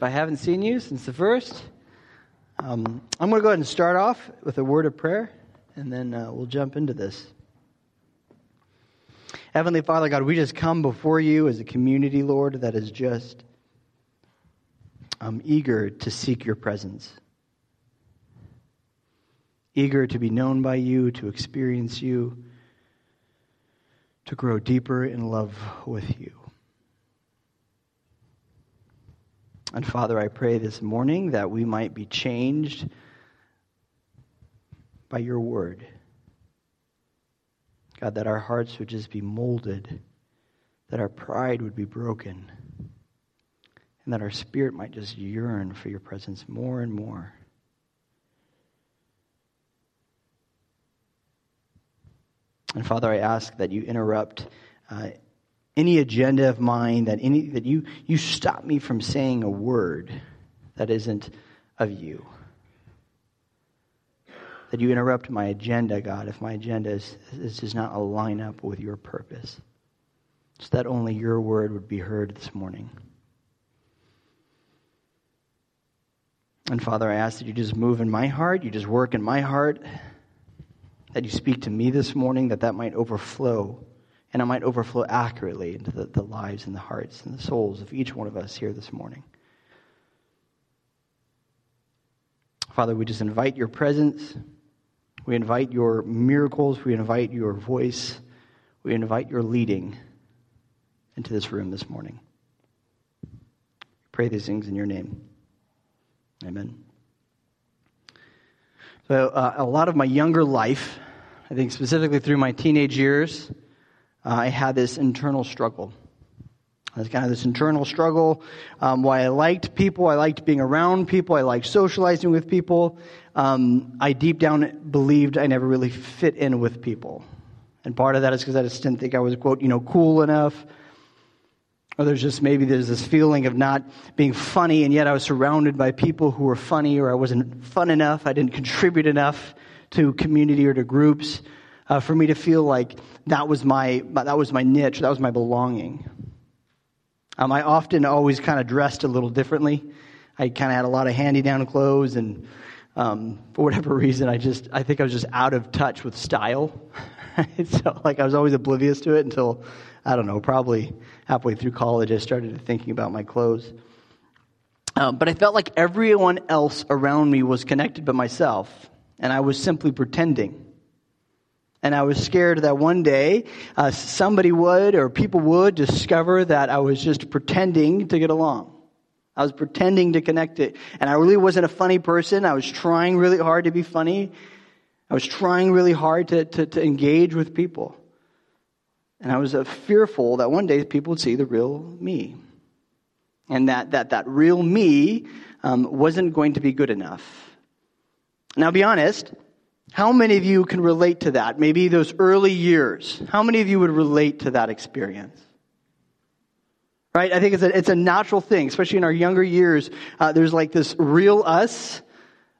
If I haven't seen you since the first, um, I'm going to go ahead and start off with a word of prayer, and then uh, we'll jump into this. Heavenly Father, God, we just come before you as a community, Lord, that is just um, eager to seek your presence, eager to be known by you, to experience you, to grow deeper in love with you. And Father, I pray this morning that we might be changed by your word. God, that our hearts would just be molded, that our pride would be broken, and that our spirit might just yearn for your presence more and more. And Father, I ask that you interrupt uh, any agenda of mine, that, any, that you, you stop me from saying a word that isn't of you. That you interrupt my agenda, God, if my agenda is, is, does not align up with your purpose. So that only your word would be heard this morning. And Father, I ask that you just move in my heart, you just work in my heart, that you speak to me this morning, that that might overflow and it might overflow accurately into the, the lives and the hearts and the souls of each one of us here this morning. Father, we just invite your presence. We invite your miracles. We invite your voice. We invite your leading into this room this morning. pray these things in your name. Amen. So, uh, a lot of my younger life, I think specifically through my teenage years, uh, I had this internal struggle. It was kind of this internal struggle. Um, why I liked people, I liked being around people, I liked socializing with people. Um, I deep down believed I never really fit in with people. And part of that is because I just didn't think I was, quote, you know, cool enough. Or there's just maybe there's this feeling of not being funny, and yet I was surrounded by people who were funny, or I wasn't fun enough, I didn't contribute enough to community or to groups uh, for me to feel like that was my, that was my niche, that was my belonging. Um, I often always kind of dressed a little differently. I kind of had a lot of handy down clothes, and um, for whatever reason, I just I think I was just out of touch with style. so like I was always oblivious to it until I don't know, probably halfway through college, I started thinking about my clothes. Um, but I felt like everyone else around me was connected but myself, and I was simply pretending. And I was scared that one day uh, somebody would or people would discover that I was just pretending to get along. I was pretending to connect it. And I really wasn't a funny person. I was trying really hard to be funny. I was trying really hard to, to, to engage with people. And I was uh, fearful that one day people would see the real me. And that, that, that real me um, wasn't going to be good enough. Now, be honest, how many of you can relate to that? Maybe those early years. How many of you would relate to that experience? Right? I think it's a, it's a natural thing, especially in our younger years. Uh, there's like this real us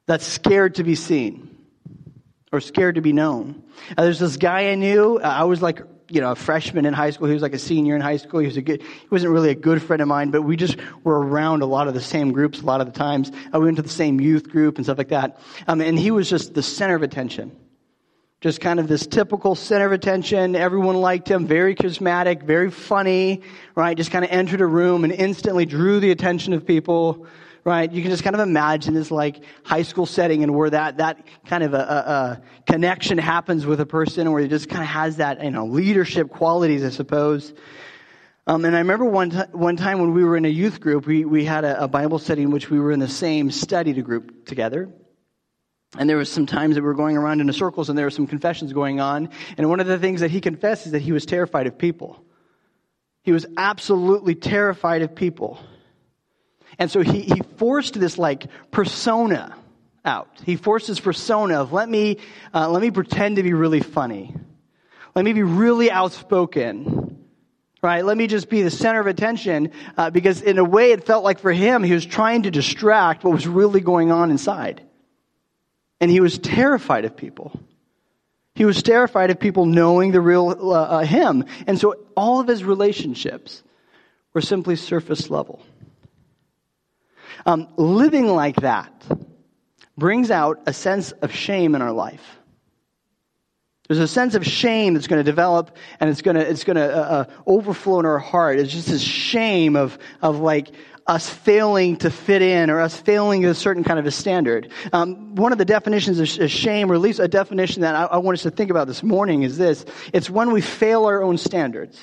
that's scared to be seen or scared to be known. Uh, there's this guy I knew. Uh, I was like you know, a freshman in high school. He was like a senior in high school. He was a good, he wasn't really a good friend of mine, but we just were around a lot of the same groups a lot of the times. I went to the same youth group and stuff like that. Um, and he was just the center of attention. Just kind of this typical center of attention. Everyone liked him. Very charismatic, very funny, right? Just kind of entered a room and instantly drew the attention of people right? You can just kind of imagine this like high school setting and where that, that kind of a, a, a connection happens with a person where it just kind of has that, you know, leadership qualities, I suppose. Um, and I remember one, t- one time when we were in a youth group, we, we had a, a Bible study in which we were in the same study group together. And there was some times that we were going around in the circles and there were some confessions going on. And one of the things that he confessed is that he was terrified of people. He was absolutely terrified of people. And so he, he forced this like persona out. He forced his persona of let me, uh, let me pretend to be really funny. Let me be really outspoken. Right? Let me just be the center of attention uh, because in a way it felt like for him he was trying to distract what was really going on inside. And he was terrified of people. He was terrified of people knowing the real uh, uh him. And so all of his relationships were simply surface level. Um, living like that brings out a sense of shame in our life. There's a sense of shame that's going to develop and it's going to, it's going to uh, uh, overflow in our heart. It's just this shame of, of like us failing to fit in or us failing a certain kind of a standard. Um, one of the definitions of shame, or at least a definition that I, I want us to think about this morning is this. It's when we fail our own standards.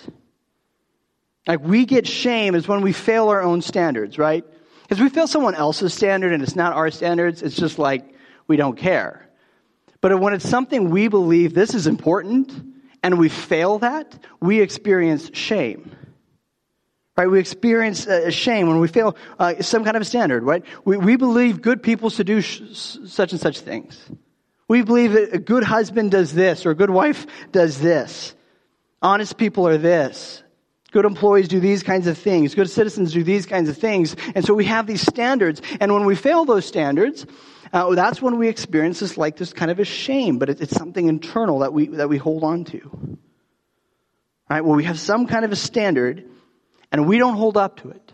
Like we get shame is when we fail our own standards, right? Because we fail someone else's standard and it's not our standards, it's just like we don't care. But when it's something we believe this is important and we fail that, we experience shame. Right? We experience uh, shame when we fail uh, some kind of standard, right? We, we believe good people should do sh- such and such things. We believe that a good husband does this or a good wife does this. Honest people are this. Good employees do these kinds of things. Good citizens do these kinds of things. And so we have these standards. And when we fail those standards, uh, that's when we experience this like this kind of a shame, but it, it's something internal that we, that we hold on to. Right? Well, we have some kind of a standard and we don't hold up to it.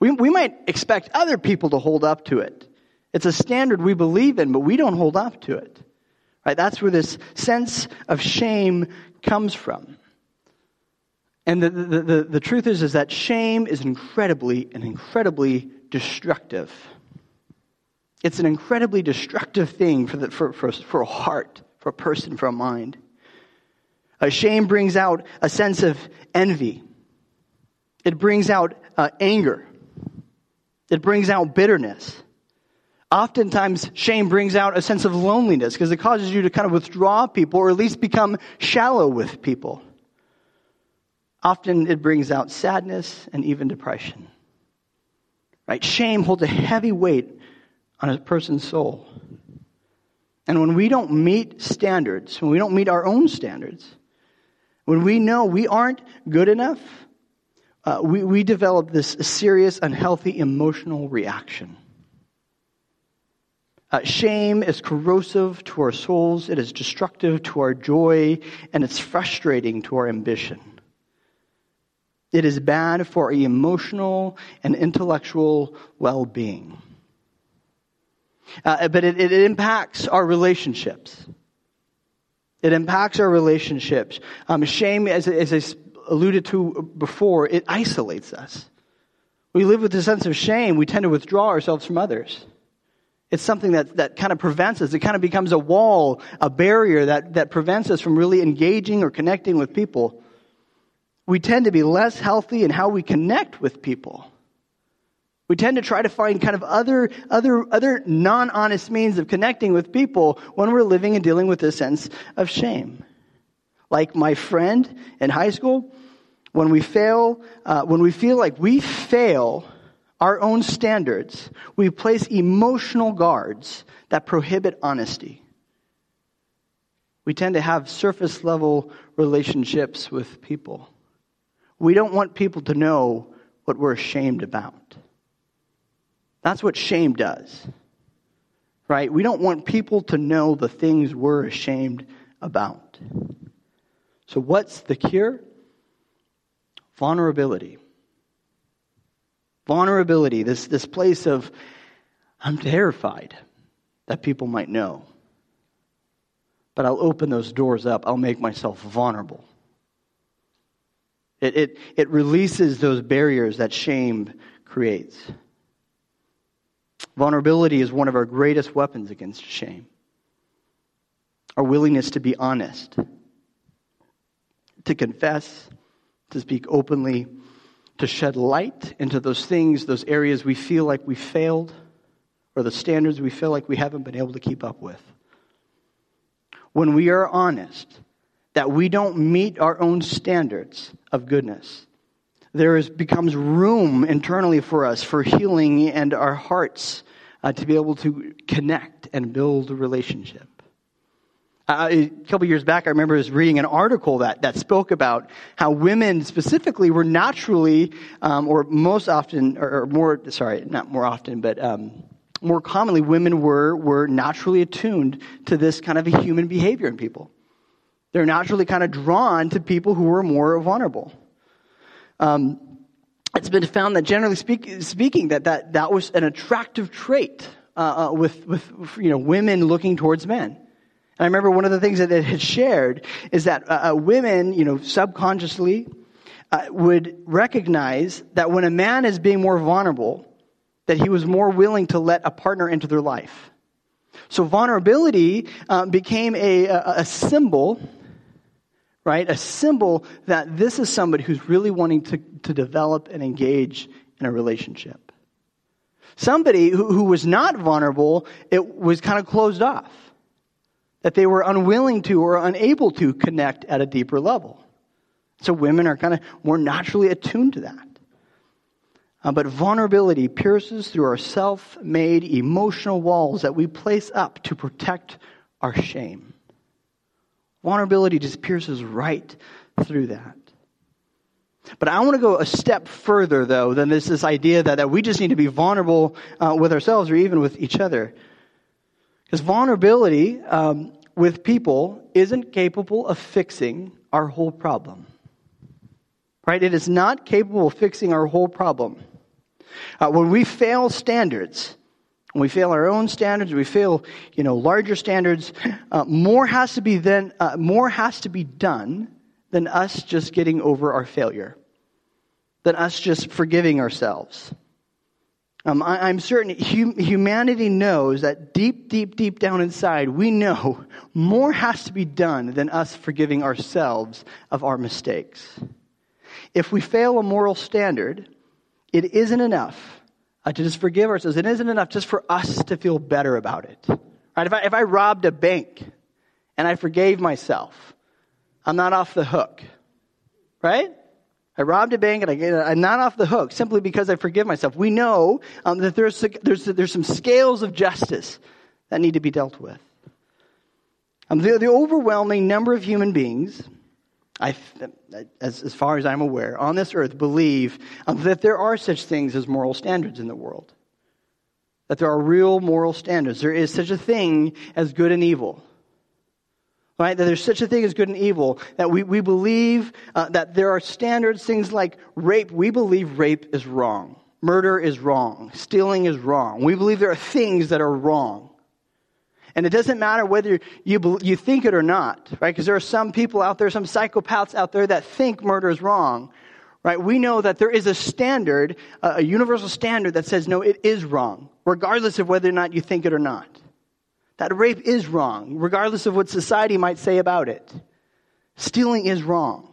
We, we might expect other people to hold up to it. It's a standard we believe in, but we don't hold up to it. Right? That's where this sense of shame comes from. And the, the, the, the, truth is, is that shame is incredibly and incredibly destructive. It's an incredibly destructive thing for, the, for, for, for a heart, for a person, for a mind. Uh, shame brings out a sense of envy. It brings out uh, anger. It brings out bitterness. Oftentimes, shame brings out a sense of loneliness because it causes you to kind of withdraw people or at least become shallow with people. Often it brings out sadness and even depression. Right? Shame holds a heavy weight on a person's soul. And when we don't meet standards, when we don't meet our own standards, when we know we aren't good enough, uh, we, we develop this serious, unhealthy emotional reaction. Uh, shame is corrosive to our souls, it is destructive to our joy, and it's frustrating to our ambition. It is bad for emotional and intellectual well being. Uh, but it, it impacts our relationships. It impacts our relationships. Um, shame, as, as I alluded to before, it isolates us. We live with a sense of shame. We tend to withdraw ourselves from others. It's something that, that kind of prevents us. It kind of becomes a wall, a barrier that, that prevents us from really engaging or connecting with people we tend to be less healthy in how we connect with people. We tend to try to find kind of other, other, other non-honest means of connecting with people when we're living and dealing with this sense of shame. Like my friend in high school, when we fail, uh, when we feel like we fail our own standards, we place emotional guards that prohibit honesty. We tend to have surface level relationships with people. We don't want people to know what we're ashamed about. That's what shame does. Right? We don't want people to know the things we're ashamed about. So, what's the cure? Vulnerability. Vulnerability, this, this place of, I'm terrified that people might know. But I'll open those doors up, I'll make myself vulnerable. It, it, it releases those barriers that shame creates. Vulnerability is one of our greatest weapons against shame. Our willingness to be honest, to confess, to speak openly, to shed light into those things, those areas we feel like we failed, or the standards we feel like we haven't been able to keep up with. When we are honest, that we don't meet our own standards of goodness. There is, becomes room internally for us for healing and our hearts uh, to be able to connect and build a relationship. Uh, a couple years back, I remember was reading an article that, that spoke about how women specifically were naturally, um, or most often, or, or, more, sorry, not more often, but um, more commonly, women were, were naturally attuned to this kind of a human behavior in people. They're naturally kind of drawn to people who are more vulnerable. Um, it's been found that generally speak, speaking, that, that that was an attractive trait uh, uh, with, with, you know, women looking towards men. And I remember one of the things that it had shared is that uh, uh women, you know, subconsciously uh, would recognize that when a man is being more vulnerable, that he was more willing to let a partner into their life. So vulnerability uh, became a, a, a symbol right? A symbol that this is somebody who's really wanting to, to develop and engage in a relationship. Somebody who, who was not vulnerable, it was kind of closed off. That they were unwilling to or unable to connect at a deeper level. So women are kind of more naturally attuned to that. Uh, but vulnerability pierces through our self made emotional walls that we place up to protect our shame. Vulnerability just pierces right through that. But I want to go a step further, though, than this, this idea that, that we just need to be vulnerable uh, with ourselves or even with each other. Because vulnerability um, with people isn't capable of fixing our whole problem. Right? It is not capable of fixing our whole problem. Uh, when we fail standards, we fail our own standards, we fail, you know, larger standards. Uh, more has to be then, uh, more has to be done than us just getting over our failure, than us just forgiving ourselves. Um, I, am certain hum, humanity knows that deep, deep, deep down inside, we know more has to be done than us forgiving ourselves of our mistakes. If we fail a moral standard, it isn't enough uh, to just forgive ourselves. It isn't enough just for us to feel better about it. Right? If I, if I robbed a bank and I forgave myself, I'm not off the hook. Right? I robbed a bank and I, am not off the hook simply because I forgive myself. We know um, that there's, there's, there's some scales of justice that need to be dealt with. Um, the, the overwhelming number of human beings I, as, as far as I'm aware, on this earth believe um, that there are such things as moral standards in the world. That there are real moral standards. There is such a thing as good and evil. Right? That there's such a thing as good and evil. That we, we believe uh, that there are standards, things like rape. We believe rape is wrong. Murder is wrong. Stealing is wrong. We believe there are things that are wrong. And it doesn't matter whether you, you think it or not, right? Because there are some people out there, some psychopaths out there that think murder is wrong, right? We know that there is a standard, a universal standard that says, no, it is wrong, regardless of whether or not you think it or not. That rape is wrong, regardless of what society might say about it. Stealing is wrong.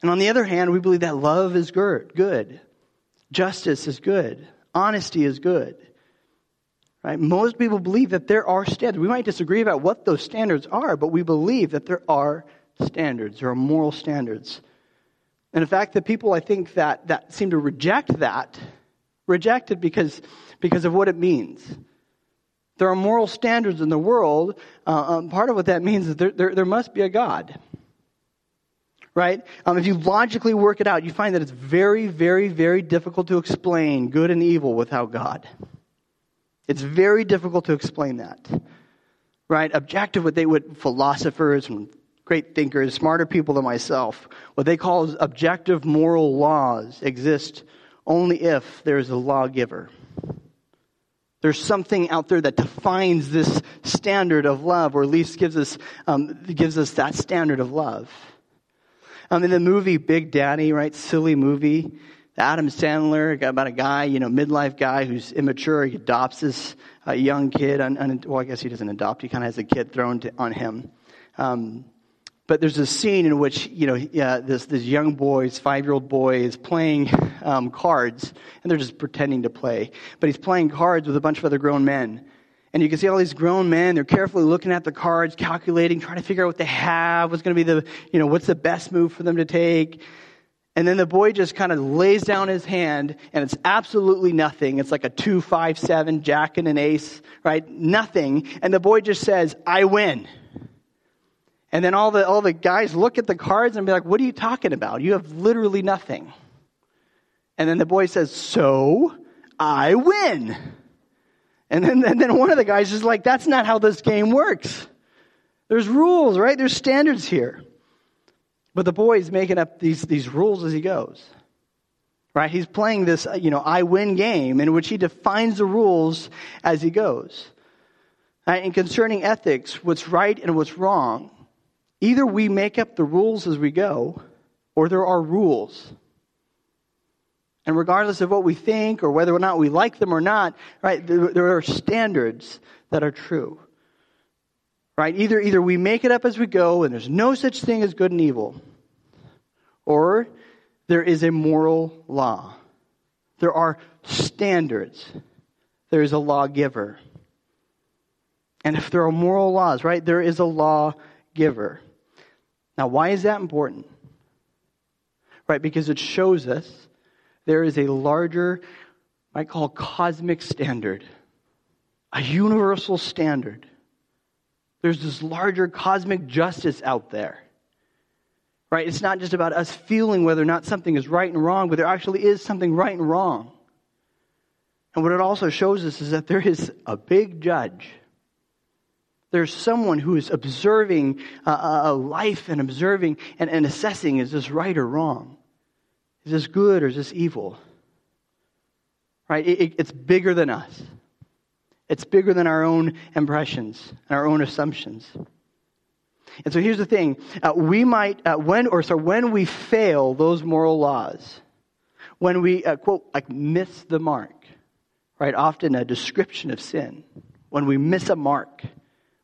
And on the other hand, we believe that love is good. good. Justice is good. Honesty is good. Right? Most people believe that there are standards. We might disagree about what those standards are, but we believe that there are standards, there are moral standards. And in fact, the people I think that, that seem to reject that, reject it because, because of what it means. There are moral standards in the world. Uh, um, part of what that means is there, there, there must be a God. Right? Um, if you logically work it out, you find that it's very, very, very difficult to explain good and evil without God. It's very difficult to explain that. Right? Objective, what they would, philosophers and great thinkers, smarter people than myself, what they call objective moral laws exist only if there's a lawgiver. There's something out there that defines this standard of love, or at least gives us, um, gives us that standard of love. Um, in the movie Big Daddy, right, silly movie, Adam Sandler about a guy, you know, midlife guy who's immature. He adopts this uh, young kid. Un, well, I guess he doesn't adopt. He kind of has a kid thrown to, on him. Um, but there's a scene in which, you know, uh, this, this young boy, this five-year-old boy, is playing um, cards, and they're just pretending to play. But he's playing cards with a bunch of other grown men. And you can see all these grown men, they're carefully looking at the cards, calculating, trying to figure out what they have, what's going to be the, you know, what's the best move for them to take. And then the boy just kind of lays down his hand, and it's absolutely nothing. It's like a two, five, seven, jack and an ace, right? Nothing. And the boy just says, I win. And then all the, all the guys look at the cards and be like, what are you talking about? You have literally nothing. And then the boy says, so I win. And then, and then one of the guys is like, that's not how this game works. There's rules, right? There's standards here. But the boy is making up these, these rules as he goes. Right? He's playing this, uh, you know, I win game in which he defines the rules as he goes. Right? And concerning ethics, what's right and what's wrong, either we make up the rules as we go, or there are rules. And regardless of what we think or whether or not we like them or not, right, there, there are standards that are true. Right? Either, either we make it up as we go and there's no such thing as good and evil, or there is a moral law. There are standards. There is a lawgiver. And if there are moral laws, right, there is a lawgiver. Now, why is that important? Right, because it shows us there is a larger, I call cosmic standard, a universal standard. There's this larger cosmic justice out there. Right? It's not just about us feeling whether or not something is right and wrong, but there actually is something right and wrong. And what it also shows us is that there is a big judge. There's someone who is observing a life and observing and, assessing is this right or wrong? Is this good or is this evil? Right? It, it, it's bigger than us. It's bigger than our own impressions and our own assumptions. And so here's the thing: uh, we might uh, when or so when we fail those moral laws, when we uh, quote like miss the mark, right? Often a description of sin. When we miss a mark,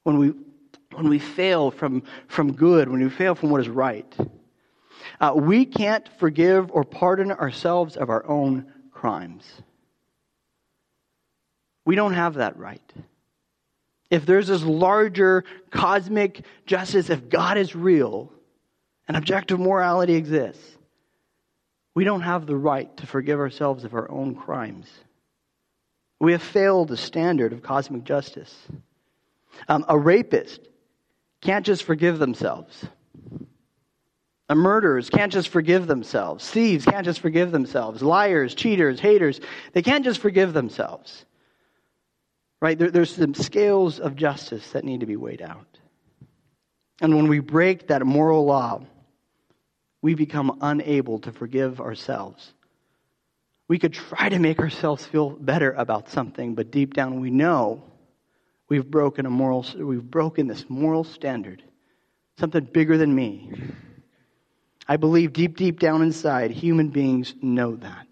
when we when we fail from from good, when we fail from what is right, uh, we can't forgive or pardon ourselves of our own crimes. We don't have that right if there's this larger cosmic justice, if God is real and objective morality exists, we don't have the right to forgive ourselves of our own crimes. We have failed the standard of cosmic justice. Um, a rapist can't just forgive themselves. A murderers can't just forgive themselves. Thieves can't just forgive themselves. Liars, cheaters, haters, they can't just forgive themselves. Right? There, there's some scales of justice that need to be weighed out. And when we break that moral law, we become unable to forgive ourselves. We could try to make ourselves feel better about something, but deep down we know we've broken a moral we've broken this moral standard. Something bigger than me. I believe deep deep down inside human beings know that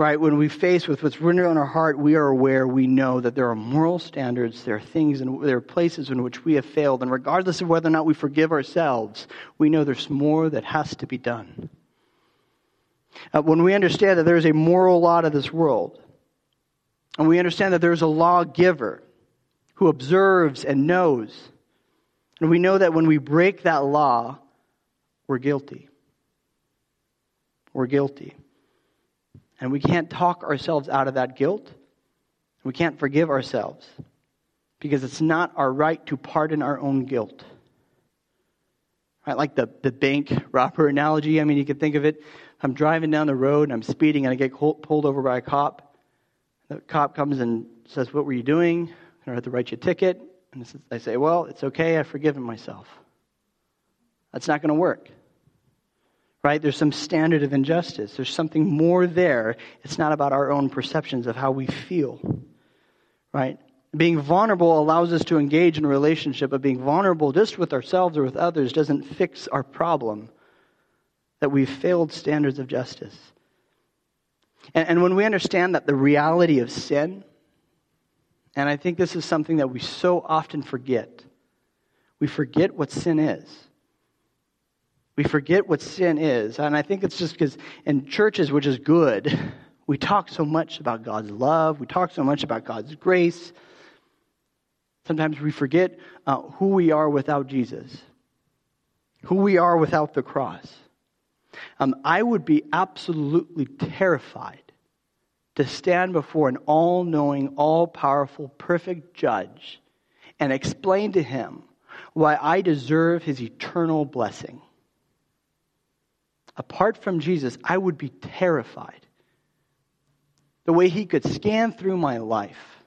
right? When we face with what's written on our heart, we are aware, we know that there are moral standards, there are things, and there are places in which we have failed. And regardless of whether or not we forgive ourselves, we know there's more that has to be done. Uh, when we understand that there is a moral law to this world, and we understand that there's a lawgiver who observes and knows, and we know that when we break that law, we're guilty. We're guilty. And we can't talk ourselves out of that guilt. We can't forgive ourselves because it's not our right to pardon our own guilt. Right, like the, the bank robber analogy. I mean, you can think of it. I'm driving down the road and I'm speeding and I get pulled over by a cop. The cop comes and says, What were you doing? I have to write you a ticket. And I say, Well, it's okay. I've forgiven myself. That's not going to work right? There's some standard of injustice. There's something more there. It's not about our own perceptions of how we feel, right? Being vulnerable allows us to engage in a relationship, but being vulnerable just with ourselves or with others doesn't fix our problem that we've failed standards of justice. And, and when we understand that the reality of sin, and I think this is something that we so often forget, we forget what sin is. We forget what sin is. And I think it's just because in churches, which is good, we talk so much about God's love, we talk so much about God's grace. Sometimes we forget uh, who we are without Jesus, who we are without the cross. Um, I would be absolutely terrified to stand before an all knowing, all powerful, perfect judge and explain to him why I deserve his eternal blessing apart from Jesus, I would be terrified. The way he could scan through my life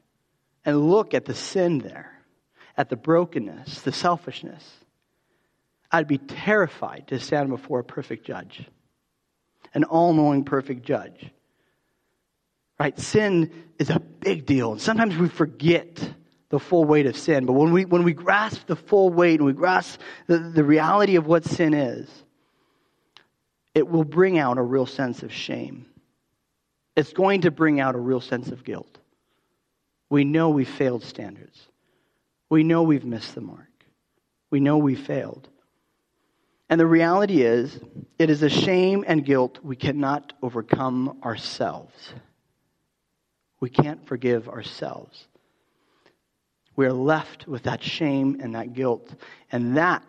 and look at the sin there, at the brokenness, the selfishness. I'd be terrified to stand before a perfect judge. an all knowing, perfect judge. Right? Sin is a big deal. And sometimes we forget the full weight of sin. But when we, when we grasp the full weight and we grasp the, the reality of what sin is, it will bring out a real sense of shame. It's going to bring out a real sense of guilt. We know we failed standards. We know we've missed the mark. We know we failed. And the reality is, it is a shame and guilt we cannot overcome ourselves. We can't forgive ourselves. We are left with that shame and that guilt. And that,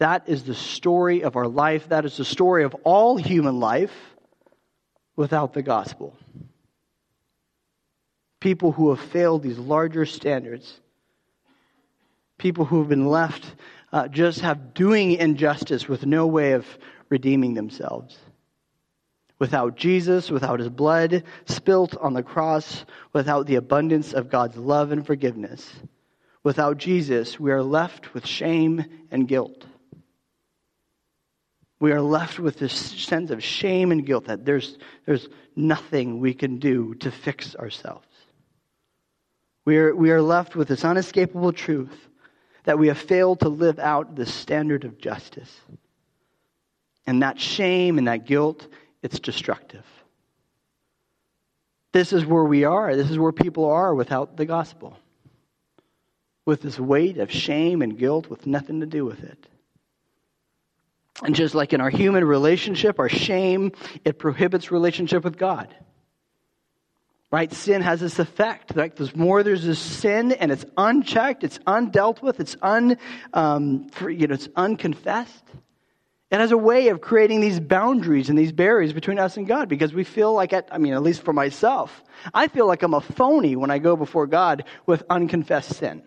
that is the story of our life. That is the story of all human life without the gospel. People who have failed these larger standards, people who have been left uh, just have doing injustice with no way of redeeming themselves. Without Jesus, without his blood spilt on the cross, without the abundance of God's love and forgiveness, without Jesus, we are left with shame and guilt. We are left with this sense of shame and guilt that there's, there's nothing we can do to fix ourselves. We are, we are left with this unescapable truth that we have failed to live out the standard of justice. And that shame and that guilt it's destructive. This is where we are. This is where people are without the gospel. With this weight of shame and guilt with nothing to do with it. And just like in our human relationship, our shame, it prohibits relationship with God. Right? Sin has this effect. Like there's more there's this sin and it's unchecked, it's undealt with, it's un, um, you know, it's unconfessed. It has a way of creating these boundaries and these barriers between us and God because we feel like, I mean, at least for myself, I feel like I'm a phony when I go before God with unconfessed sin.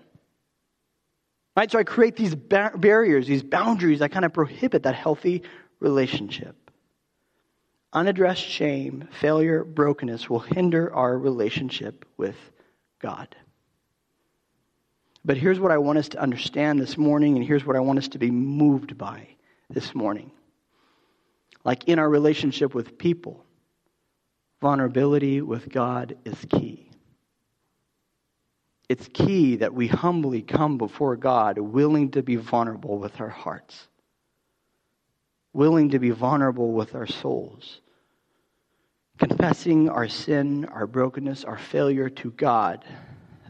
Right? So I create these bar- barriers, these boundaries that kind of prohibit that healthy relationship. Unaddressed shame, failure, brokenness will hinder our relationship with God. But here's what I want us to understand this morning, and here's what I want us to be moved by this morning. Like in our relationship with people, vulnerability with God is key. It's key that we humbly come before God, willing to be vulnerable with our hearts, willing to be vulnerable with our souls, confessing our sin, our brokenness, our failure to God,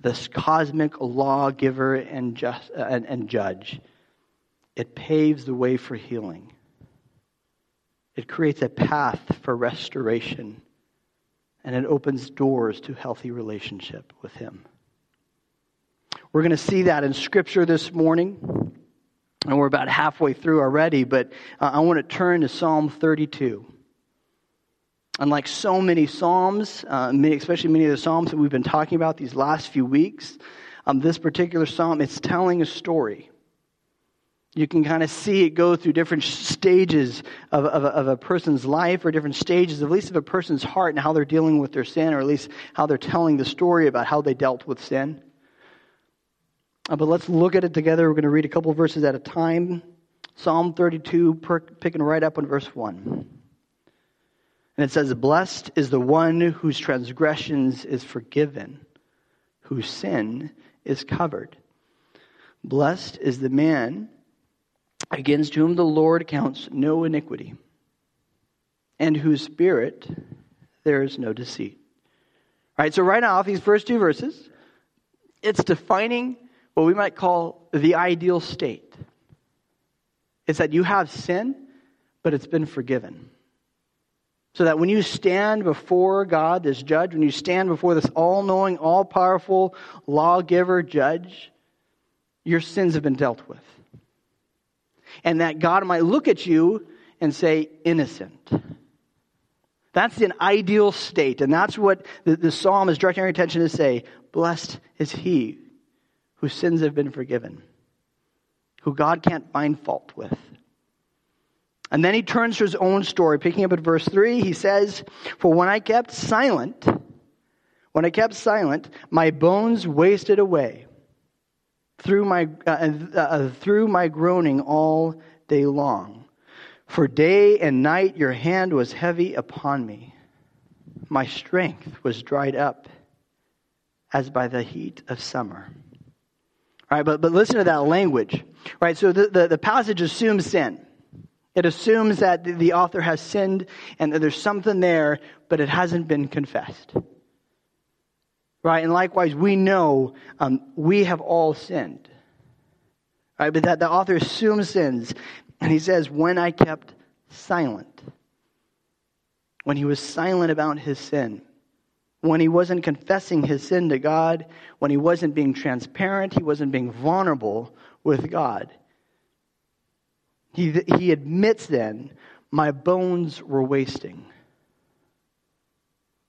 this cosmic lawgiver and, just, and, and judge it paves the way for healing. It creates a path for restoration, and it opens doors to healthy relationship with Him. We're going to see that in Scripture this morning, and we're about halfway through already, but uh, I want to turn to Psalm 32. Unlike so many Psalms, uh, many, especially many of the Psalms that we've been talking about these last few weeks, um, this particular Psalm, it's telling a story. You can kind of see it go through different stages of, of, of, a person's life or different stages, at least of a person's heart and how they're dealing with their sin, or at least how they're telling the story about how they dealt with sin. Uh, but let's look at it together. We're going to read a couple verses at a time. Psalm 32, per, picking right up on verse 1. And it says, Blessed is the one whose transgressions is forgiven, whose sin is covered. Blessed is the man against whom the Lord counts no iniquity, and whose spirit there is no deceit. All right, so right off, these first two verses, it's defining what we might call the ideal state. It's that you have sin, but it's been forgiven. So that when you stand before God, this judge, when you stand before this all knowing, all powerful lawgiver judge, your sins have been dealt with and that God might look at you and say, innocent. That's an ideal state, and that's what the, the psalm is directing our attention to say Blessed is he whose sins have been forgiven, who God can't find fault with. And then he turns to his own story, picking up at verse 3. He says, For when I kept silent, when I kept silent, my bones wasted away through my, uh, uh, through my groaning all day long. For day and night your hand was heavy upon me. My strength was dried up as by the heat of summer. Right, but, but listen to that language. Right, so the, the, the passage assumes sin. It assumes that the author has sinned and that there's something there, but it hasn't been confessed. Right, and likewise, we know um, we have all sinned. Right, but that the author assumes sins, and he says, When I kept silent, when he was silent about his sin, when he wasn't confessing his sin to God, when he wasn't being transparent, he wasn't being vulnerable with God. He, he admits then, my bones were wasting.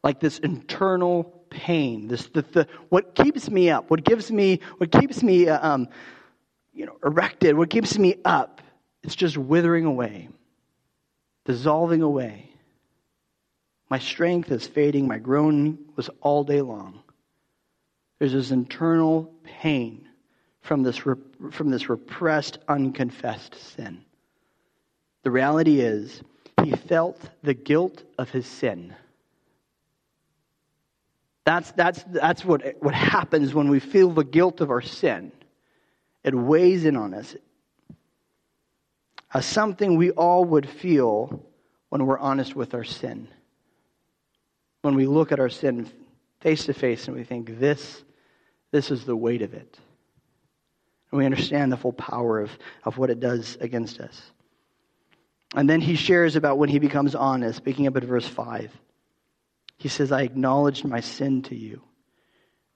Like this internal pain, this the, the what keeps me up, what gives me, what keeps me, uh, um, you know, erected, what keeps me up, it's just withering away, dissolving away. My strength is fading. My groaning was all day long. There's this internal pain from this, from this repressed, unconfessed sin. The reality is, he felt the guilt of his sin. That's, that's, that's what, what happens when we feel the guilt of our sin. It weighs in on us. As something we all would feel when we're honest with our sin when we look at our sin face to face and we think, this, this is the weight of it. And we understand the full power of, of what it does against us. And then he shares about when he becomes honest, picking up at verse 5. He says, I acknowledged my sin to you,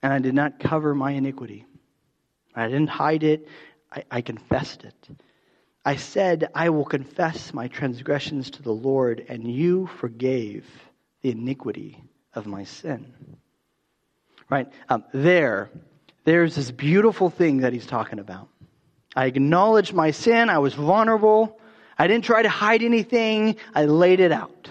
and I did not cover my iniquity. I didn't hide it, I, I confessed it. I said, I will confess my transgressions to the Lord, and you forgave the iniquity of my sin. Right? Um, there, there's this beautiful thing that he's talking about. I acknowledged my sin. I was vulnerable. I didn't try to hide anything. I laid it out.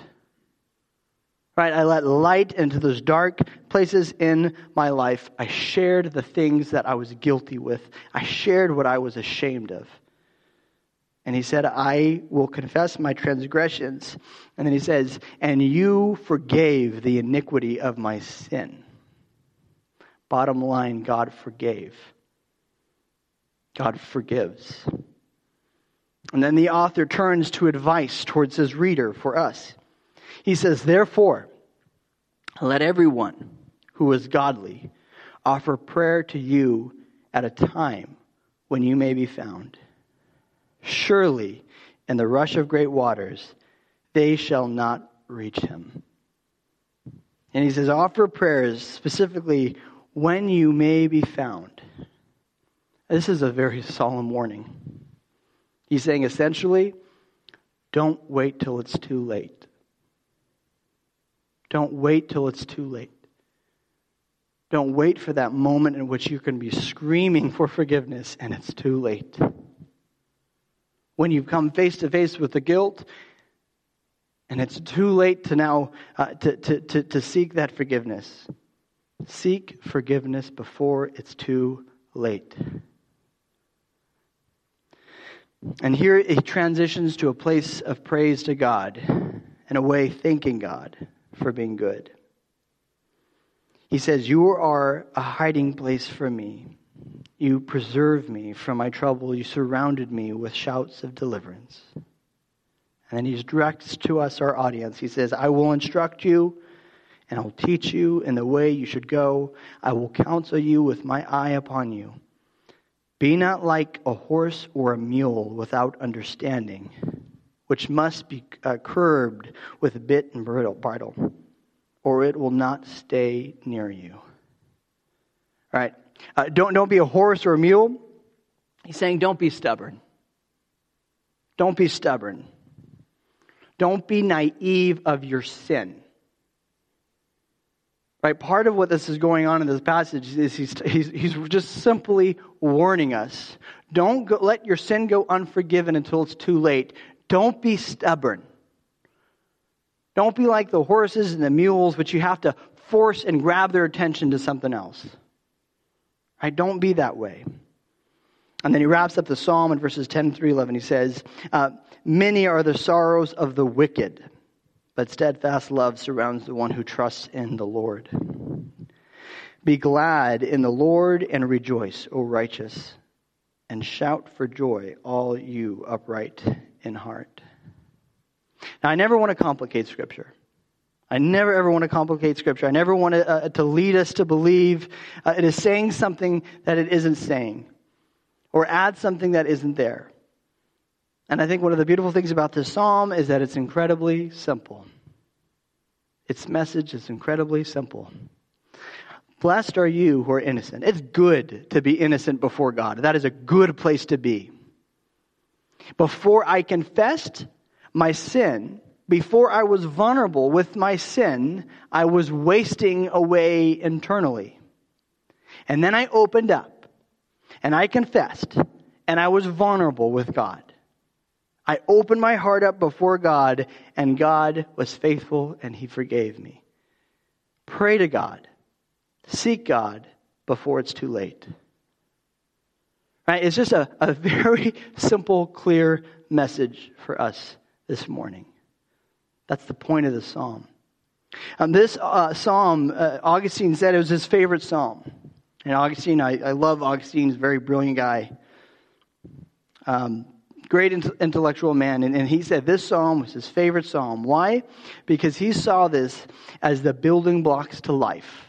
Right? I let light into those dark places in my life. I shared the things that I was guilty with. I shared what I was ashamed of. And he said, I will confess my transgressions. And then he says, And you forgave the iniquity of my sin. Bottom line, God forgave. God forgives. And then the author turns to advice towards his reader for us. He says, Therefore, let everyone who is godly offer prayer to you at a time when you may be found. Surely, in the rush of great waters, they shall not reach him. And he says, offer prayers specifically when you may be found. This is a very solemn warning. He's saying essentially, don't wait till it's too late. Don't wait till it's too late. Don't wait for that moment in which you can be screaming for forgiveness and it's too late when you've come face to face with the guilt and it's too late to now uh, to, to, to, to seek that forgiveness. Seek forgiveness before it's too late. And here he transitions to a place of praise to god and a way thanking god for being good. He says you are a hiding place for me you preserved me from my trouble. You surrounded me with shouts of deliverance. And then he directs to us, our audience. He says, I will instruct you and I will teach you in the way you should go. I will counsel you with my eye upon you. Be not like a horse or a mule without understanding, which must be uh, curbed with bit and bridle, or it will not stay near you. All right. Uh, don't, don't be a horse or a mule. He's saying, don't be stubborn. Don't be stubborn. Don't be naive of your sin. Right? Part of what this is going on in this passage is he's, he's, he's just simply warning us. Don't go, let your sin go unforgiven until it's too late. Don't be stubborn. Don't be like the horses and the mules, but you have to force and grab their attention to something else. Right? Don't be that way. And then he wraps up the psalm in verses 10 through 11. He says, uh, Many are the sorrows of the wicked, but steadfast love surrounds the one who trusts in the Lord. Be glad in the Lord and rejoice, O righteous, and shout for joy, all you upright in heart. Now, I never want to complicate Scripture. I never ever want to complicate Scripture. I never want to, uh, to lead us to believe uh, it is saying something that it isn't saying, or add something that isn't there. And I think one of the beautiful things about this psalm is that it's incredibly simple. Its message is incredibly simple. Blessed are you who are innocent. It's good to be innocent before God. That is a good place to be. Before I confessed my sin, before I was vulnerable with my sin, I was wasting away internally. And then I opened up and I confessed and I was vulnerable with God. I opened my heart up before God, and God was faithful and He forgave me. Pray to God. Seek God before it's too late. Right? It's just a, a very simple, clear message for us this morning. That's the point of the psalm. Um, this uh, psalm, uh, Augustine said it was his favorite psalm. And Augustine, I, I love Augustine, he's a very brilliant guy. Um, great intellectual man, and, and he said this psalm was his favorite psalm. Why? Because he saw this as the building blocks to life.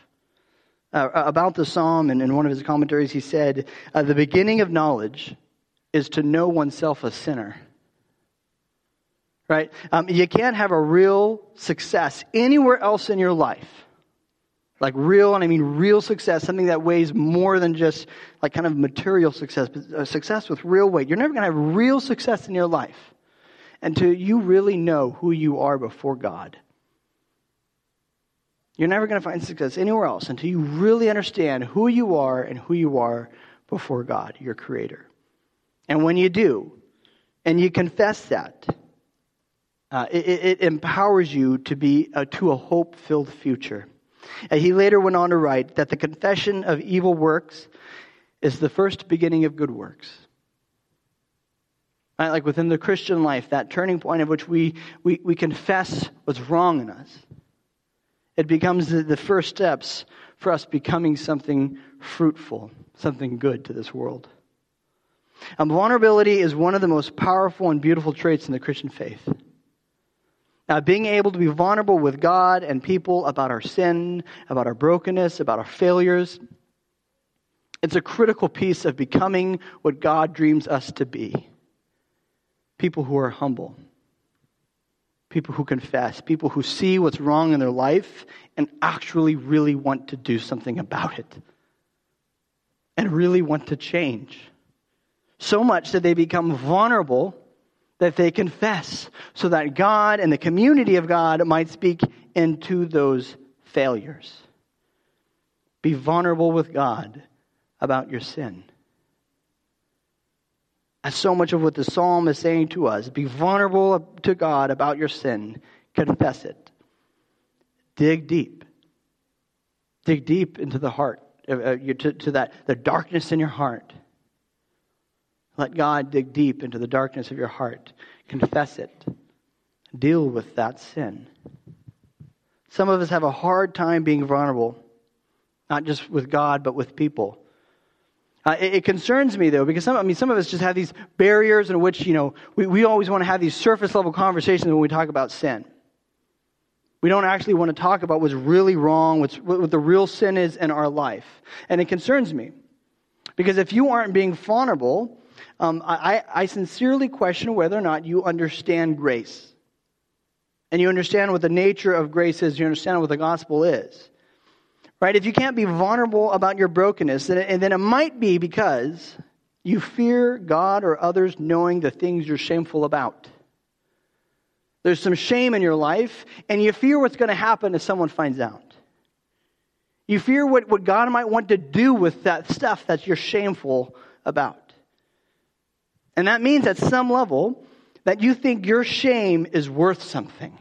Uh, about the psalm, and in one of his commentaries, he said, uh, The beginning of knowledge is to know oneself a sinner. Right? Um, you can't have a real success anywhere else in your life like real, and I mean real success, something that weighs more than just like kind of material success, but success with real weight. You're never going to have real success in your life until you really know who you are before God. You're never going to find success anywhere else until you really understand who you are and who you are before God, your Creator. And when you do, and you confess that, uh, it, it, empowers you to be uh, to a hope-filled future. And he later went on to write that the confession of evil works is the first beginning of good works. Right? Like within the Christian life, that turning point of which we, we, we confess what's wrong in us. It becomes the, the first steps for us becoming something fruitful, something good to this world. And vulnerability is one of the most powerful and beautiful traits in the Christian faith. Now, being able to be vulnerable with God and people about our sin, about our brokenness, about our failures, it's a critical piece of becoming what God dreams us to be. People who are humble, people who confess, people who see what's wrong in their life and actually really want to do something about it and really want to change. So much that they become vulnerable that they confess so that God and the community of God might speak into those failures. Be vulnerable with God about your sin. That's so much of what the psalm is saying to us. Be vulnerable to God about your sin. Confess it. Dig deep. Dig deep into the heart, uh, uh to, to that, the darkness in your heart let God dig deep into the darkness of your heart. Confess it. Deal with that sin. Some of us have a hard time being vulnerable, not just with God, but with people. Uh, it, it, concerns me though, because some, I mean, some of us just have these barriers in which, you know, we, we always want to have these surface level conversations when we talk about sin. We don't actually want to talk about what's really wrong, what's, what the real sin is in our life. And it concerns me. Because if you aren't being vulnerable, um, I, I sincerely question whether or not you understand grace. And you understand what the nature of grace is, you understand what the gospel is. Right? If you can't be vulnerable about your brokenness, then it, then it might be because you fear God or others knowing the things you're shameful about. There's some shame in your life, and you fear what's going to happen if someone finds out. You fear what, what God might want to do with that stuff that you're shameful about. And that means at some level that you think your shame is worth something.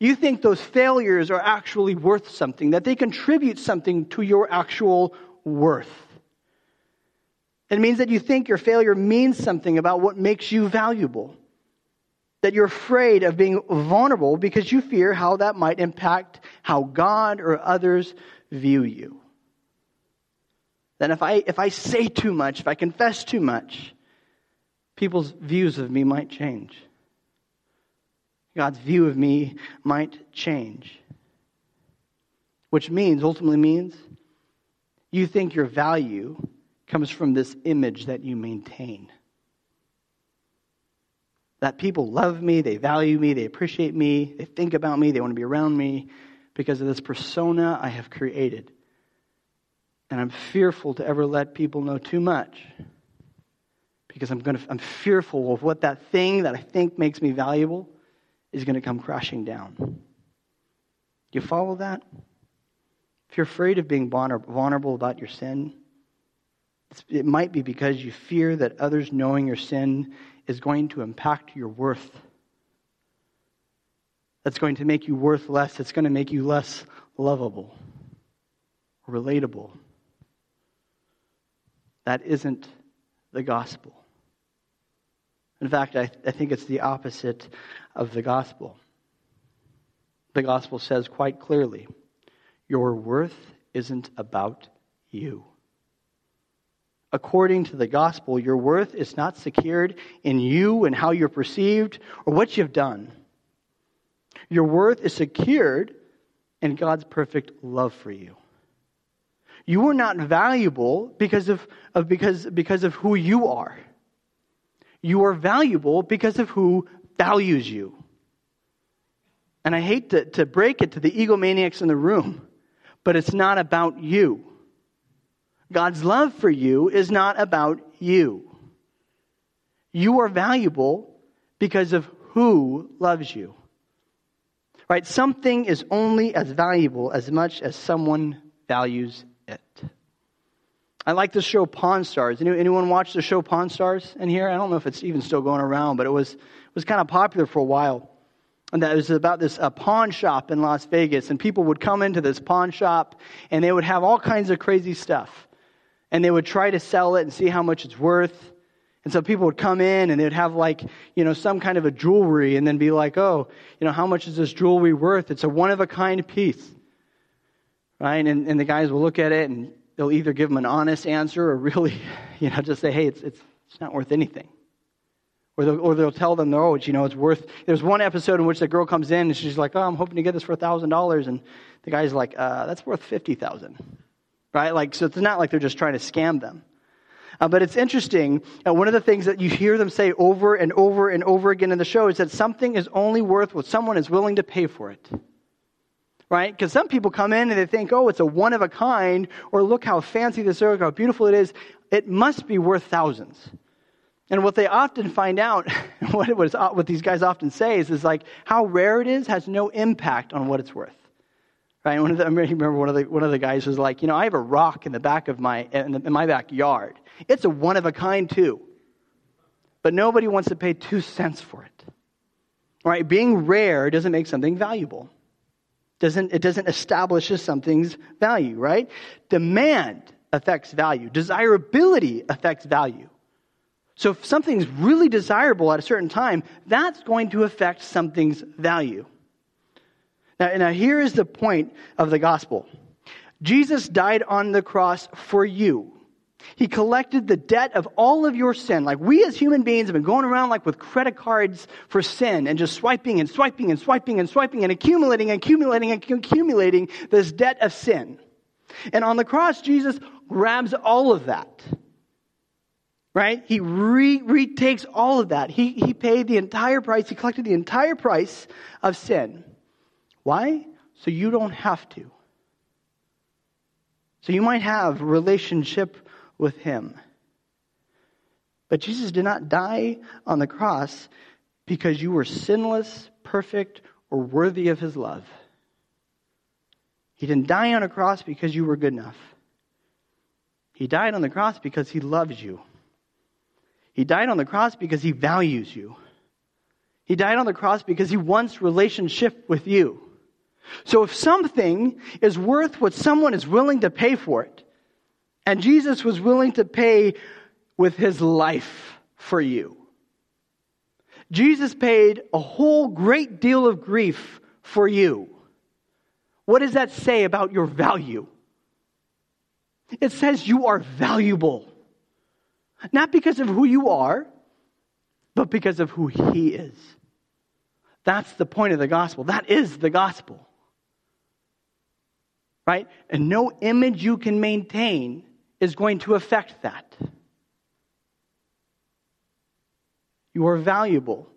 You think those failures are actually worth something, that they contribute something to your actual worth. It means that you think your failure means something about what makes you valuable. That you're afraid of being vulnerable because you fear how that might impact how God or others view you. That if I, if I say too much, if I confess too much, people's views of me might change. God's view of me might change. Which means, ultimately means, you think your value comes from this image that you maintain. That people love me, they value me, they appreciate me, they think about me, they want to be around me because of this persona I have created. And I'm fearful to ever let people know too much because I'm, going to, I'm fearful of what that thing that I think makes me valuable is going to come crashing down. Do you follow that? If you're afraid of being vulnerable about your sin, it might be because you fear that others knowing your sin is going to impact your worth. That's going to make you worth less. It's going to make you less lovable, relatable. That isn't the gospel. In fact, I, I think it's the opposite of the gospel. The gospel says quite clearly your worth isn't about you. According to the gospel, your worth is not secured in you and how you're perceived or what you've done. Your worth is secured in God's perfect love for you. You are not valuable because of, of, because, because of who you are. You are valuable because of who values you. And I hate to, to break it to the egomaniacs in the room, but it's not about you. God's love for you is not about you. You are valuable because of who loves you. Right? Something is only as valuable as much as someone values it. I like the show Pawn Stars. Anyone watch the show Pawn Stars in here? I don't know if it's even still going around, but it was, it was kind of popular for a while. And that was about this a pawn shop in Las Vegas, and people would come into this pawn shop, and they would have all kinds of crazy stuff, and they would try to sell it and see how much it's worth. And so people would come in, and they'd have like you know some kind of a jewelry, and then be like, "Oh, you know, how much is this jewelry worth? It's a one of a kind piece." Right? And, and the guys will look at it and they'll either give them an honest answer or really, you know, just say, hey, it's, it's, it's not worth anything. Or they'll, or they'll tell them, it's, you know, it's worth. There's one episode in which the girl comes in and she's like, oh, I'm hoping to get this for $1,000. And the guy's like, uh, that's worth 50000 Right? Like, so it's not like they're just trying to scam them. Uh, but it's interesting. Uh, one of the things that you hear them say over and over and over again in the show is that something is only worth what someone is willing to pay for it right? Because some people come in and they think, oh, it's a one of a kind, or look how fancy this is, how beautiful it is. It must be worth thousands. And what they often find out, what, was, what these guys often say is, is like how rare it is has no impact on what it's worth. Right? One of the, I remember one of the one of the guys was like, you know, I have a rock in the back of my in, the, in my backyard. It's a one of a kind too, but nobody wants to pay two cents for it. Right? Being rare doesn't make something valuable doesn't, it doesn't establish something's value, right? Demand affects value. Desirability affects value. So if something's really desirable at a certain time, that's going to affect something's value. Now, now here is the point of the gospel. Jesus died on the cross for you. He collected the debt of all of your sin. Like we as human beings have been going around like with credit cards for sin and just swiping and swiping and swiping and swiping and accumulating and accumulating and accumulating this debt of sin. And on the cross, Jesus grabs all of that. Right? He re- retakes all of that. He, he paid the entire price. He collected the entire price of sin. Why? So you don't have to. So you might have relationship with him. But Jesus did not die on the cross because you were sinless, perfect, or worthy of his love. He didn't die on a cross because you were good enough. He died on the cross because he loves you. He died on the cross because he values you. He died on the cross because he wants relationship with you. So if something is worth what someone is willing to pay for it, and Jesus was willing to pay with his life for you. Jesus paid a whole great deal of grief for you. What does that say about your value? It says you are valuable. Not because of who you are, but because of who He is. That's the point of the gospel. That is the gospel. Right? And no image you can maintain is going to affect that. You are valuable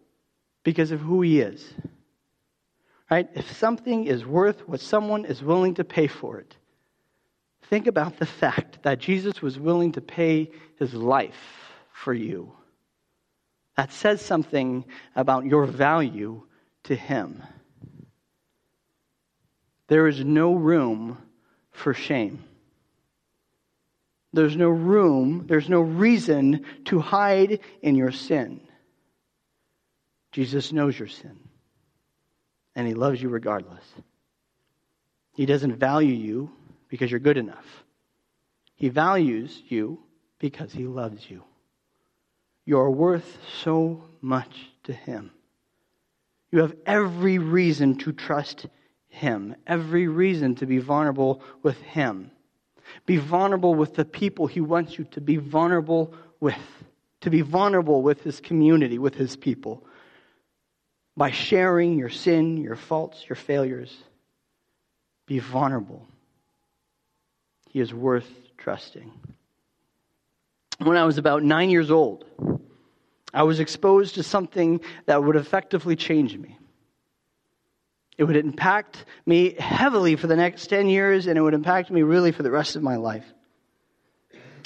because of who He is. Right? If something is worth what someone is willing to pay for it, think about the fact that Jesus was willing to pay his life for you. That says something about your value to him. There is no room for shame. There's no room, there's no reason to hide in your sin. Jesus knows your sin, and he loves you regardless. He doesn't value you because you're good enough. He values you because he loves you. You're worth so much to him. You have every reason to trust him, every reason to be vulnerable with him. Be vulnerable with the people he wants you to be vulnerable with, to be vulnerable with his community, with his people, by sharing your sin, your faults, your failures. Be vulnerable. He is worth trusting. When I was about nine years old, I was exposed to something that would effectively change me. It would impact me heavily for the next 10 years, and it would impact me really for the rest of my life.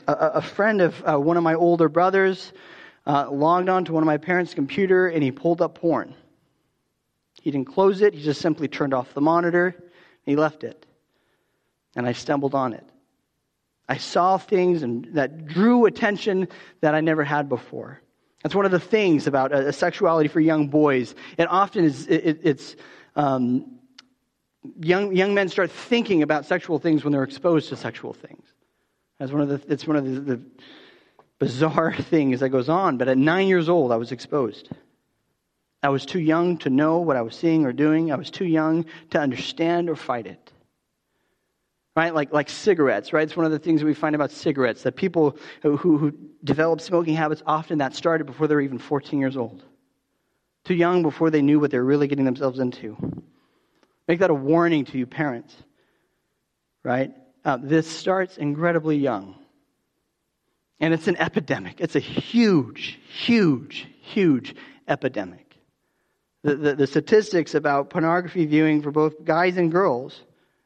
A, a friend of uh, one of my older brothers uh, logged onto one of my parents' computer and he pulled up porn. He didn't close it, he just simply turned off the monitor, he left it. And I stumbled on it. I saw things and that drew attention that I never had before. That's one of the things about a, sexuality for young boys. It often is, it, it's, um, young, young men start thinking about sexual things when they're exposed to sexual things. That's one of the, it's one of the, the bizarre things that goes on. But at nine years old, I was exposed. I was too young to know what I was seeing or doing. I was too young to understand or fight it right? Like, like cigarettes, right? It's one of the things that we find about cigarettes that people who, who, develop smoking habits often that started before they're even 14 years old. Too young before they knew what they're really getting themselves into. Make that a warning to you, parents, right? Uh, this starts incredibly young. And it's an epidemic. It's a huge, huge, huge epidemic. The, the, the statistics about pornography viewing for both guys and girls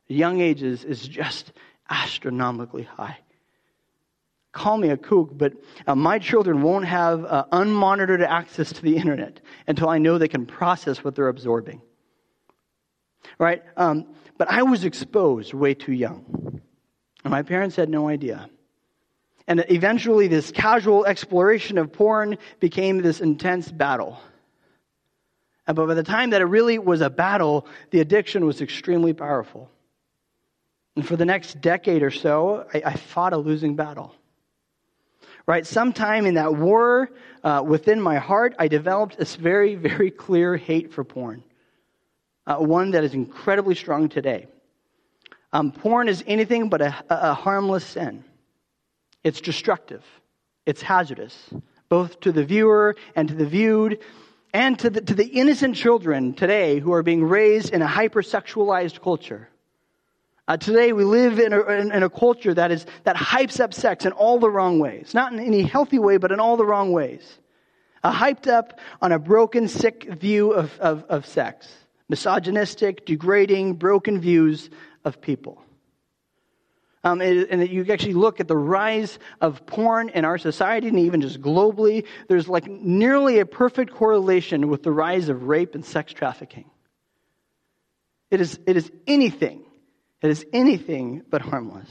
young ages is just astronomically high. Call me a kook, but uh, my children won't have uh, unmonitored access to the internet until I know they can process what they're absorbing. Right? Um, but I was exposed way too young. And my parents had no idea. And eventually, this casual exploration of porn became this intense battle. But by the time that it really was a battle, the addiction was extremely powerful. And for the next decade or so, I, I fought a losing battle. Right? Sometime in that war uh, within my heart, I developed this very, very clear hate for porn. Uh, one that is incredibly strong today. Um, porn is anything but a, a harmless sin. It's destructive. It's hazardous, both to the viewer and to the viewed, and to the, to the innocent children today who are being raised in a hypersexualized culture. Uh, today we live in a, in, a, culture that, is, that hypes up sex in all the wrong ways. Not in any healthy way, but in all the wrong ways. Uh, hyped up on a broken, sick view of, of, of sex. Misogynistic, degrading, broken views of people. Um, and, and you actually look at the rise of porn in our society and even just globally, there's like nearly a perfect correlation with the rise of rape and sex trafficking. It is, it is anything it is anything but harmless.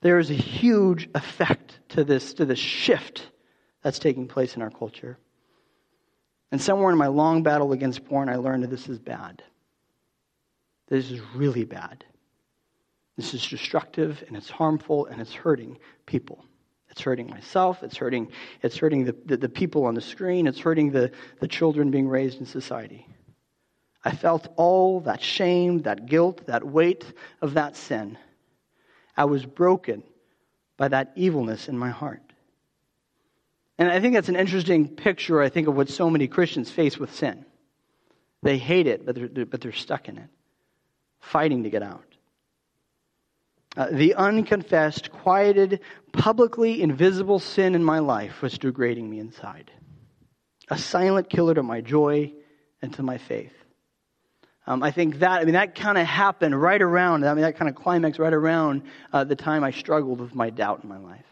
There is a huge effect to this, to this shift that's taking place in our culture. And somewhere in my long battle against porn, I learned that this is bad. This is really bad. This is destructive and it's harmful and it's hurting people. It's hurting myself. It's hurting, it's hurting the, the, the, people on the screen. It's hurting the, the children being raised in society. I felt all that shame, that guilt, that weight of that sin. I was broken by that evilness in my heart. And I think that's an interesting picture, I think, of what so many Christians face with sin. They hate it, but they're, but they're stuck in it, fighting to get out. Uh, the unconfessed, quieted, publicly invisible sin in my life was degrading me inside. A silent killer to my joy and to my faith. Um, I think that, I mean, that kind of happened right around, I mean, that kind of climax right around uh, the time I struggled with my doubt in my life.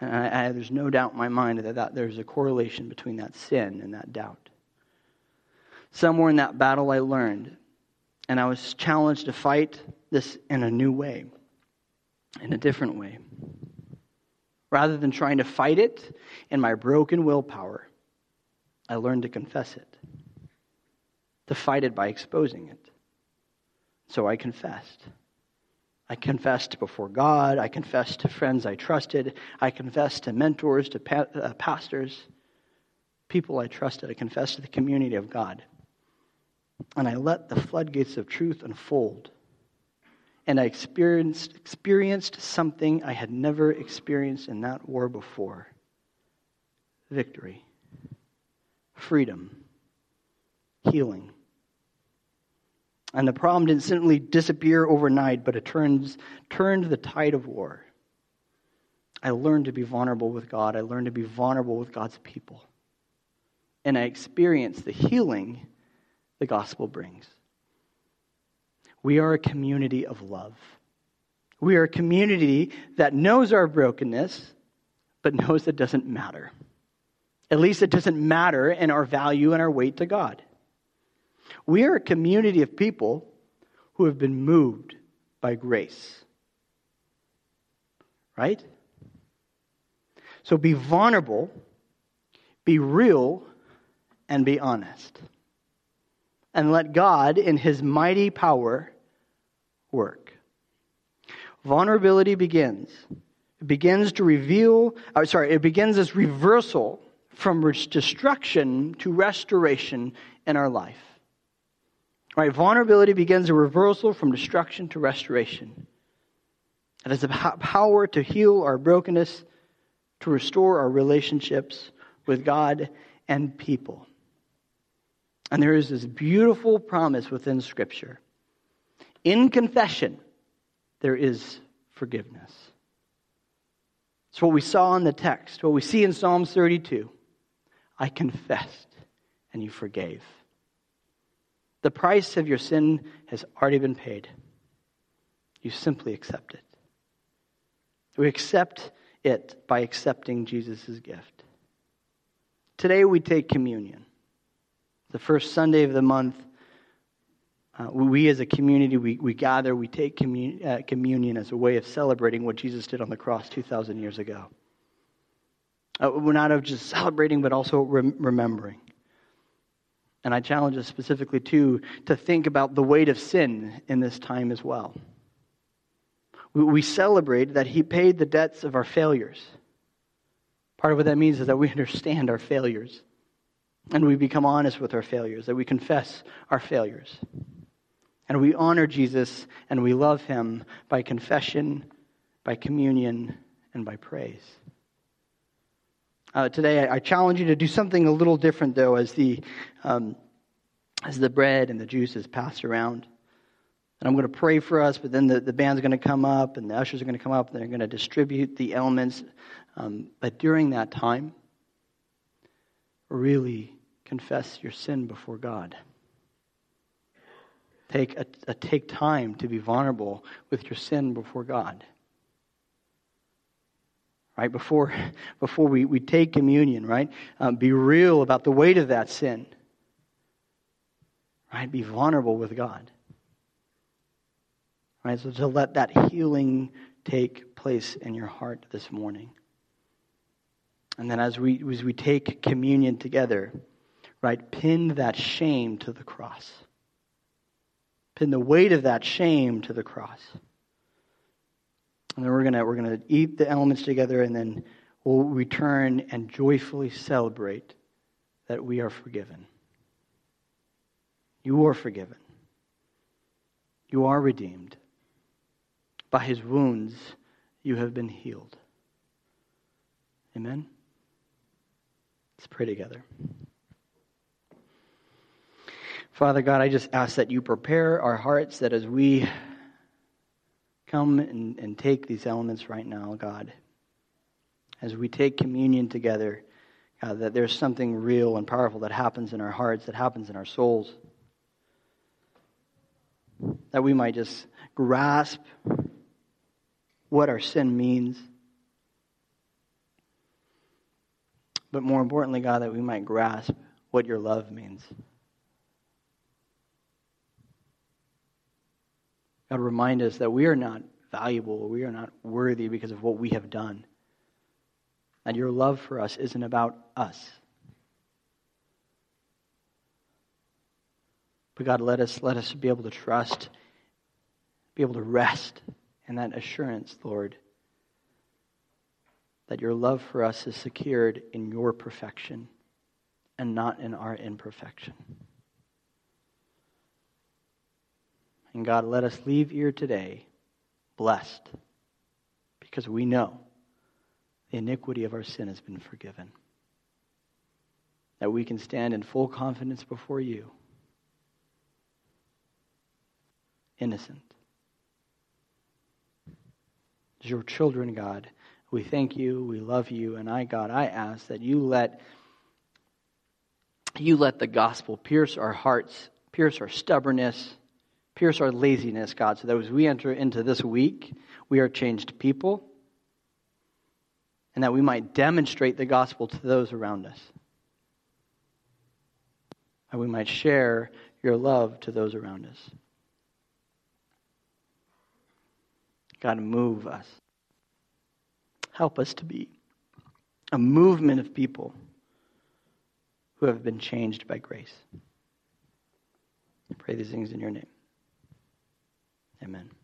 And I, I, there's no doubt in my mind that, that there's a correlation between that sin and that doubt. Somewhere in that battle, I learned, and I was challenged to fight this in a new way, in a different way. Rather than trying to fight it in my broken willpower, I learned to confess it, to fight it by exposing it. So I confessed. I confessed before God. I confessed to friends I trusted. I confessed to mentors, to pa- uh, pastors, people I trusted. I confessed to the community of God. And I let the floodgates of truth unfold and I experienced, experienced something I had never experienced in that war before victory, freedom, healing. And the problem didn't simply disappear overnight, but it turns, turned the tide of war. I learned to be vulnerable with God. I learned to be vulnerable with God's people. And I experienced the healing the gospel brings. We are a community of love. We are a community that knows our brokenness, but knows it doesn't matter. At least it doesn't matter in our value and our weight to God. We are a community of people who have been moved by grace. Right? So be vulnerable, be real, and be honest. And let God, in His mighty power, work. Vulnerability begins. It begins to reveal, uh, sorry, it begins as reversal from destruction to restoration in our life. Right? Vulnerability begins a reversal from destruction to restoration. It has the power to heal our brokenness, to restore our relationships with God and people. And there is this beautiful promise within Scripture in confession, there is forgiveness. It's what we saw in the text, what we see in Psalms 32. I confessed, and you forgave. The price of your sin has already been paid. You simply accept it. We accept it by accepting Jesus' gift. Today we take communion. The first Sunday of the month, uh, we as a community, we, we gather, we take commun- uh, communion as a way of celebrating what Jesus did on the cross 2,000 years ago. Uh, we're not just celebrating, but also rem- remembering. And I challenge us specifically, too, to think about the weight of sin in this time as well. We, celebrate that He paid the debts of our failures. Part of what that means is that we understand our failures and we become honest with our failures, that we confess our failures. And we honor Jesus and we love him by confession, by communion, and by praise. Uh, today, I, challenge you to do something a little different, though, as the, um, as the bread and the juice is passed around. And I'm going to pray for us, but then the, the band's going to come up and the ushers are going to come up and they're going to distribute the elements. Um, but during that time, really confess your sin before God. Take, a, a, take time to be vulnerable with your sin before God. Right? Before, before we, we take communion, right? Um, be real about the weight of that sin. Right? Be vulnerable with God. Right? So to let that healing take place in your heart this morning. And then as we, as we take communion together, right, pin that shame to the cross. Pin the weight of that shame to the cross. And then we're going we're to eat the elements together, and then we'll return and joyfully celebrate that we are forgiven. You are forgiven. You are redeemed. By his wounds, you have been healed. Amen? Let's pray together. Father God, I just ask that you prepare our hearts that as we come and, and take these elements right now, God, as we take communion together, God, that there's something real and powerful that happens in our hearts, that happens in our souls. That we might just grasp what our sin means. But more importantly, God, that we might grasp what your love means. God, remind us that we are not valuable, we are not worthy because of what we have done. And your love for us isn't about us. But God, let us let us be able to trust, be able to rest in that assurance, Lord, that your love for us is secured in your perfection and not in our imperfection. And God, let us leave here today blessed because we know the iniquity of our sin has been forgiven. That we can stand in full confidence before you, innocent. As your children, God, we thank you, we love you, and I, God, I ask that you let you let the gospel pierce our hearts, pierce our stubbornness, pierce our laziness, God, so that as we enter into this week, we are changed people and that we might demonstrate the gospel to those around us. And we might share your love to those around us. God, move us. Help us to be a movement of people who have been changed by grace. I pray these things in your name. Amen.